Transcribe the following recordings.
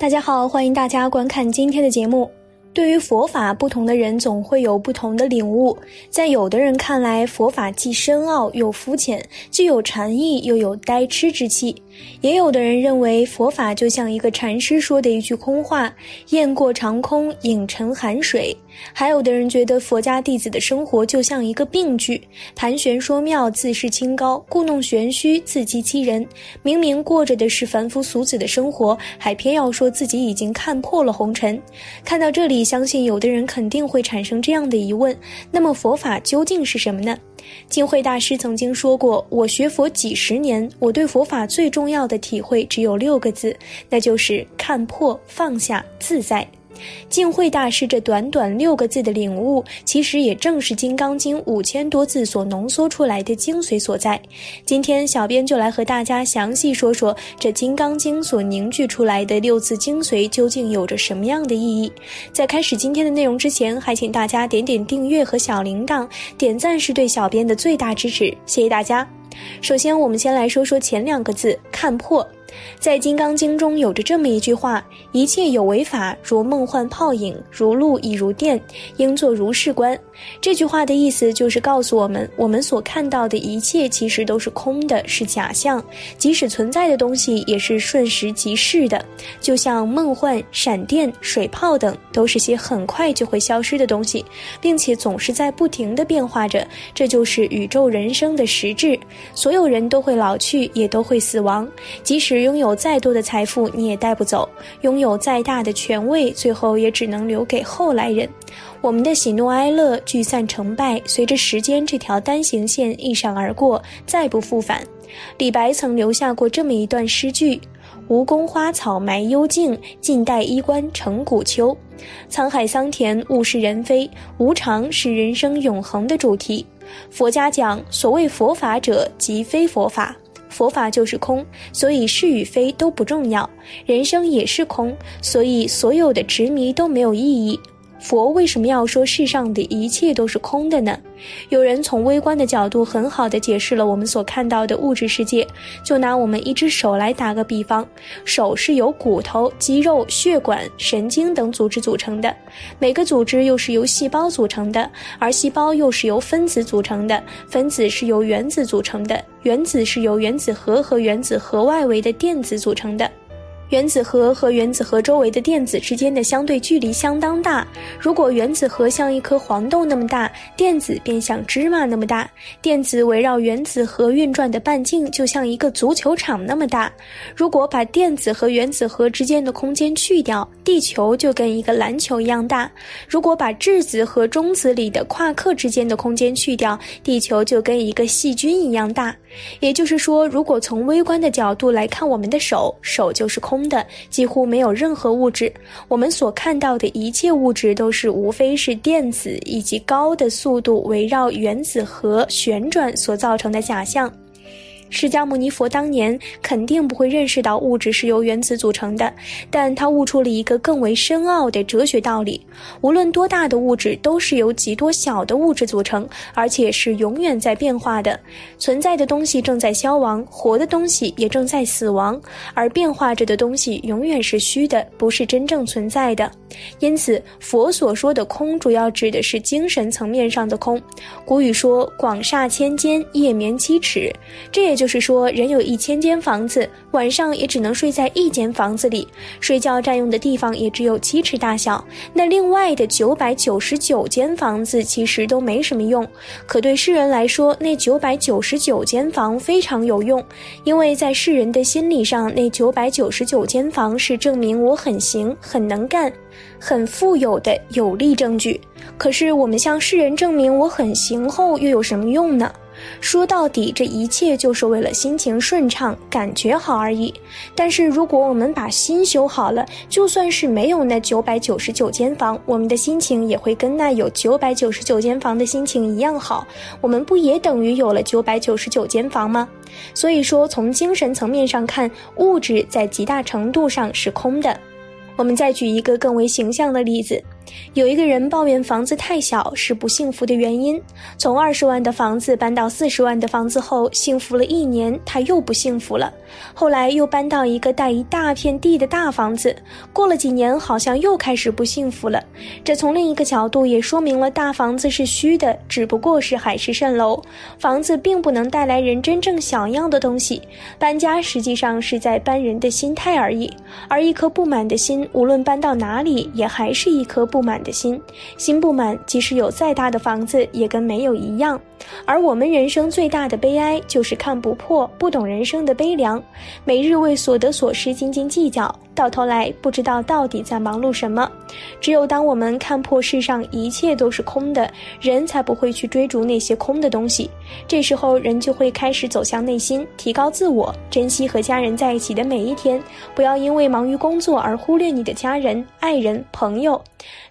大家好，欢迎大家观看今天的节目。对于佛法，不同的人总会有不同的领悟。在有的人看来，佛法既深奥又肤浅，既有禅意又有呆痴之气；也有的人认为，佛法就像一个禅师说的一句空话：“雁过长空，影沉寒水。”还有的人觉得佛家弟子的生活就像一个病句，盘旋说妙，自视清高，故弄玄虚，自欺欺人。明明过着的是凡夫俗子的生活，还偏要说自己已经看破了红尘。看到这里，相信有的人肯定会产生这样的疑问：那么佛法究竟是什么呢？净慧大师曾经说过：“我学佛几十年，我对佛法最重要的体会只有六个字，那就是看破、放下、自在。”净慧大师这短短六个字的领悟，其实也正是《金刚经》五千多字所浓缩出来的精髓所在。今天，小编就来和大家详细说说这《金刚经》所凝聚出来的六字精髓究竟有着什么样的意义。在开始今天的内容之前，还请大家点点订阅和小铃铛，点赞是对小编的最大支持，谢谢大家。首先，我们先来说说前两个字“看破”。在《金刚经》中有着这么一句话：“一切有为法，如梦幻泡影，如露亦如电，应作如是观。”这句话的意思就是告诉我们，我们所看到的一切其实都是空的，是假象。即使存在的东西，也是瞬时即逝的。就像梦幻、闪电、水泡等，都是些很快就会消失的东西，并且总是在不停的变化着。这就是宇宙人生的实质。所有人都会老去，也都会死亡。即使拥有再多的财富，你也带不走；拥有再大的权位，最后也只能留给后来人。我们的喜怒哀乐、聚散成败，随着时间这条单行线一闪而过，再不复返。李白曾留下过这么一段诗句：“吴宫花草埋幽径，晋代衣冠成古丘。”沧海桑田，物是人非，无常是人生永恒的主题。佛家讲，所谓佛法者，即非佛法。佛法就是空，所以是与非都不重要。人生也是空，所以所有的执迷都没有意义。佛为什么要说世上的一切都是空的呢？有人从微观的角度很好的解释了我们所看到的物质世界。就拿我们一只手来打个比方，手是由骨头、肌肉、血管、神经等组织组成的，每个组织又是由细胞组成的，而细胞又是由分子组成的，分子是由原子组成的，原子是由原子核和原子核外围的电子组成的。原子核和原子核周围的电子之间的相对距离相当大。如果原子核像一颗黄豆那么大，电子便像芝麻那么大。电子围绕原子核运转的半径就像一个足球场那么大。如果把电子和原子核之间的空间去掉，地球就跟一个篮球一样大。如果把质子和中子里的夸克之间的空间去掉，地球就跟一个细菌一样大。也就是说，如果从微观的角度来看，我们的手，手就是空。的几乎没有任何物质，我们所看到的一切物质都是无非是电子以及高的速度围绕原子核旋转所造成的假象。释迦牟尼佛当年肯定不会认识到物质是由原子组成的，但他悟出了一个更为深奥的哲学道理：无论多大的物质，都是由极多小的物质组成，而且是永远在变化的。存在的东西正在消亡，活的东西也正在死亡，而变化着的东西永远是虚的，不是真正存在的。因此，佛所说的空，主要指的是精神层面上的空。古语说：“广厦千间，夜眠七尺。”这也。就是说，人有一千间房子，晚上也只能睡在一间房子里，睡觉占用的地方也只有七尺大小。那另外的九百九十九间房子其实都没什么用，可对世人来说，那九百九十九间房非常有用，因为在世人的心理上，那九百九十九间房是证明我很行、很能干、很富有的有力证据。可是我们向世人证明我很行后，又有什么用呢？说到底，这一切就是为了心情顺畅、感觉好而已。但是，如果我们把心修好了，就算是没有那九百九十九间房，我们的心情也会跟那有九百九十九间房的心情一样好。我们不也等于有了九百九十九间房吗？所以说，从精神层面上看，物质在极大程度上是空的。我们再举一个更为形象的例子。有一个人抱怨房子太小是不幸福的原因。从二十万的房子搬到四十万的房子后，幸福了一年，他又不幸福了。后来又搬到一个带一大片地的大房子，过了几年，好像又开始不幸福了。这从另一个角度也说明了大房子是虚的，只不过是海市蜃楼。房子并不能带来人真正想要的东西，搬家实际上是在搬人的心态而已。而一颗不满的心，无论搬到哪里，也还是一颗不。不满的心，心不满，即使有再大的房子，也跟没有一样。而我们人生最大的悲哀，就是看不破，不懂人生的悲凉，每日为所得所失斤斤计较。到头来不知道到底在忙碌什么。只有当我们看破世上一切都是空的，人才不会去追逐那些空的东西。这时候，人就会开始走向内心，提高自我，珍惜和家人在一起的每一天。不要因为忙于工作而忽略你的家人、爱人、朋友。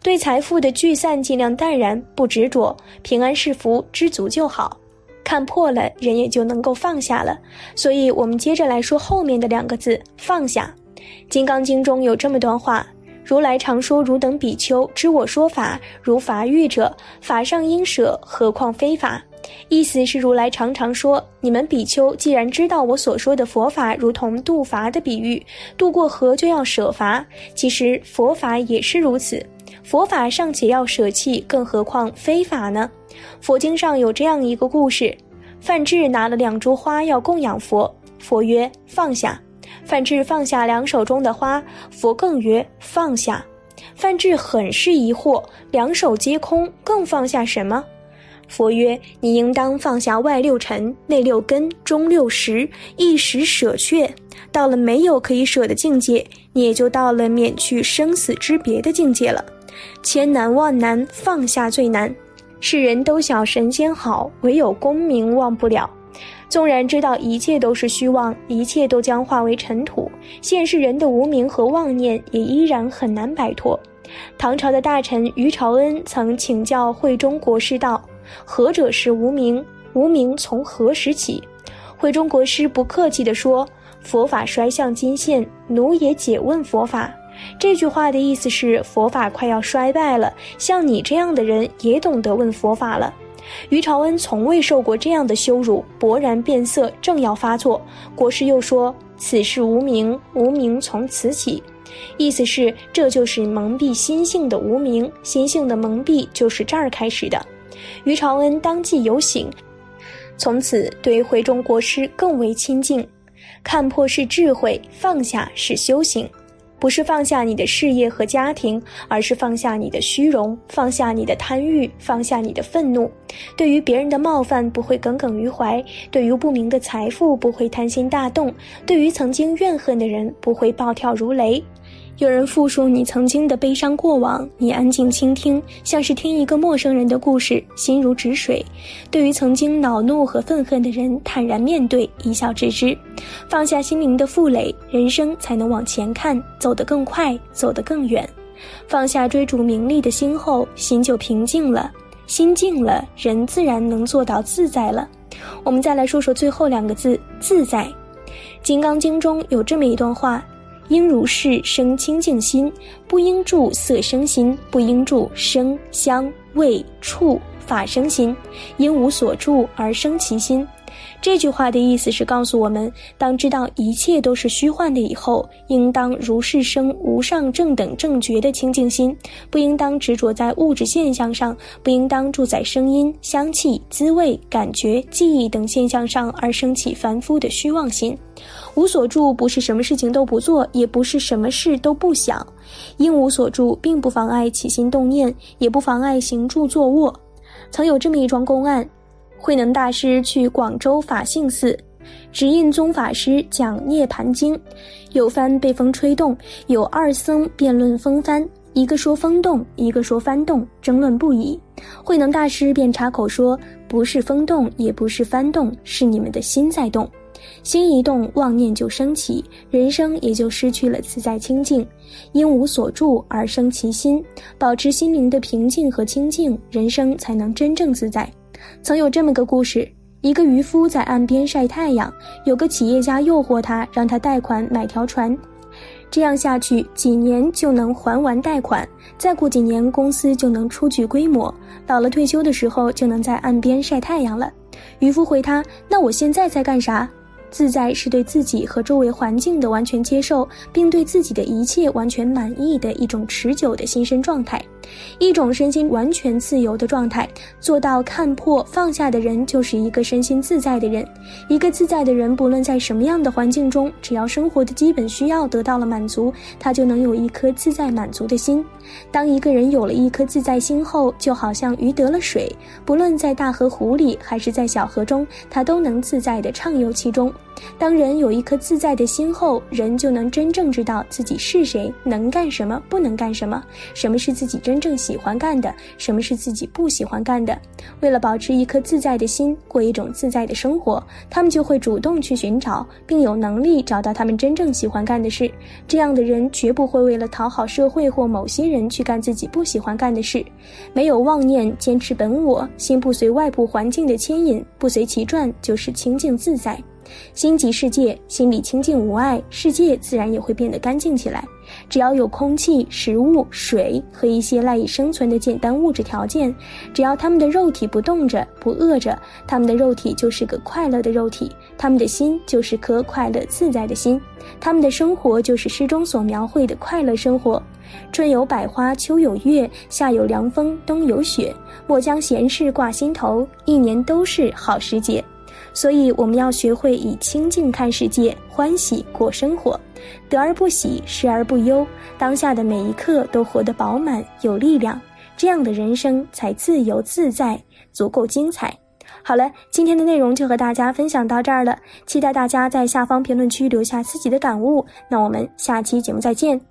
对财富的聚散尽量淡然，不执着，平安是福，知足就好。看破了，人也就能够放下了。所以，我们接着来说后面的两个字：放下。《金刚经》中有这么段话：“如来常说，汝等比丘，知我说法，如法欲者，法上应舍，何况非法？”意思是如来常常说：“你们比丘既然知道我所说的佛法如同渡筏的比喻，渡过河就要舍筏，其实佛法也是如此。佛法尚且要舍弃，更何况非法呢？”佛经上有这样一个故事：范志拿了两株花要供养佛，佛曰：“放下。”范志放下两手中的花，佛更曰放下。范志很是疑惑，两手皆空，更放下什么？佛曰：你应当放下外六尘、内六根、中六识，一时舍却。到了没有可以舍的境界，你也就到了免去生死之别的境界了。千难万难，放下最难。世人都晓神仙好，唯有功名忘不了。纵然知道一切都是虚妄，一切都将化为尘土，现世人的无名和妄念也依然很难摆脱。唐朝的大臣于朝恩曾请教慧中国师道：“何者是无名？无名从何时起？”慧中国师不客气地说：“佛法衰向今现，奴也解问佛法。”这句话的意思是佛法快要衰败了，像你这样的人也懂得问佛法了。于朝恩从未受过这样的羞辱，勃然变色，正要发作，国师又说：“此事无名，无名从此起。”意思是这就是蒙蔽心性的无名，心性的蒙蔽就是这儿开始的。于朝恩当即有醒，从此对回中国师更为亲近。看破是智慧，放下是修行。不是放下你的事业和家庭，而是放下你的虚荣，放下你的贪欲，放下你的愤怒。对于别人的冒犯不会耿耿于怀，对于不明的财富不会贪心大动，对于曾经怨恨的人不会暴跳如雷。有人复述你曾经的悲伤过往，你安静倾听，像是听一个陌生人的故事，心如止水。对于曾经恼怒和愤恨的人，坦然面对，一笑置之，放下心灵的负累，人生才能往前看，走得更快，走得更远。放下追逐名利的心后，心就平静了。心静了，人自然能做到自在了。我们再来说说最后两个字“自在”。《金刚经》中有这么一段话。应如是生清净心，不应住色生心，不应住声香味触法生心，应无所住而生其心。这句话的意思是告诉我们，当知道一切都是虚幻的以后，应当如是生无上正等正觉的清净心，不应当执着在物质现象上，不应当住在声音、香气、滋味、感觉、记忆等现象上而升起凡夫的虚妄心。无所住不是什么事情都不做，也不是什么事都不想。因无所住，并不妨碍起心动念，也不妨碍行住坐卧。曾有这么一桩公案。慧能大师去广州法性寺，指印宗法师讲《涅盘经》，有帆被风吹动，有二僧辩论风帆，一个说风动，一个说帆动，争论不已。慧能大师便插口说：“不是风动，也不是帆动，是你们的心在动。心一动，妄念就升起，人生也就失去了自在清净。因无所住而生其心，保持心灵的平静和清净，人生才能真正自在。”曾有这么个故事：一个渔夫在岸边晒太阳，有个企业家诱惑他，让他贷款买条船，这样下去几年就能还完贷款，再过几年公司就能初具规模，到了退休的时候就能在岸边晒太阳了。渔夫回他：“那我现在在干啥？”自在是对自己和周围环境的完全接受，并对自己的一切完全满意的一种持久的心身状态，一种身心完全自由的状态。做到看破放下的人，就是一个身心自在的人。一个自在的人，不论在什么样的环境中，只要生活的基本需要得到了满足，他就能有一颗自在满足的心。当一个人有了一颗自在心后，就好像鱼得了水，不论在大河湖里还是在小河中，他都能自在地畅游其中。当人有一颗自在的心后，人就能真正知道自己是谁，能干什么，不能干什么，什么是自己真正喜欢干的，什么是自己不喜欢干的。为了保持一颗自在的心，过一种自在的生活，他们就会主动去寻找，并有能力找到他们真正喜欢干的事。这样的人绝不会为了讨好社会或某些人去干自己不喜欢干的事。没有妄念，坚持本我，心不随外部环境的牵引，不随其转，就是清净自在。心即世界，心里清净无碍，世界自然也会变得干净起来。只要有空气、食物、水和一些赖以生存的简单物质条件，只要他们的肉体不动着、不饿着，他们的肉体就是个快乐的肉体，他们的心就是颗快乐自在的心，他们的生活就是诗中所描绘的快乐生活。春有百花，秋有月，夏有凉风，冬有雪。莫将闲事挂心头，一年都是好时节。所以，我们要学会以清净看世界，欢喜过生活，得而不喜，失而不忧，当下的每一刻都活得饱满有力量，这样的人生才自由自在，足够精彩。好了，今天的内容就和大家分享到这儿了，期待大家在下方评论区留下自己的感悟。那我们下期节目再见。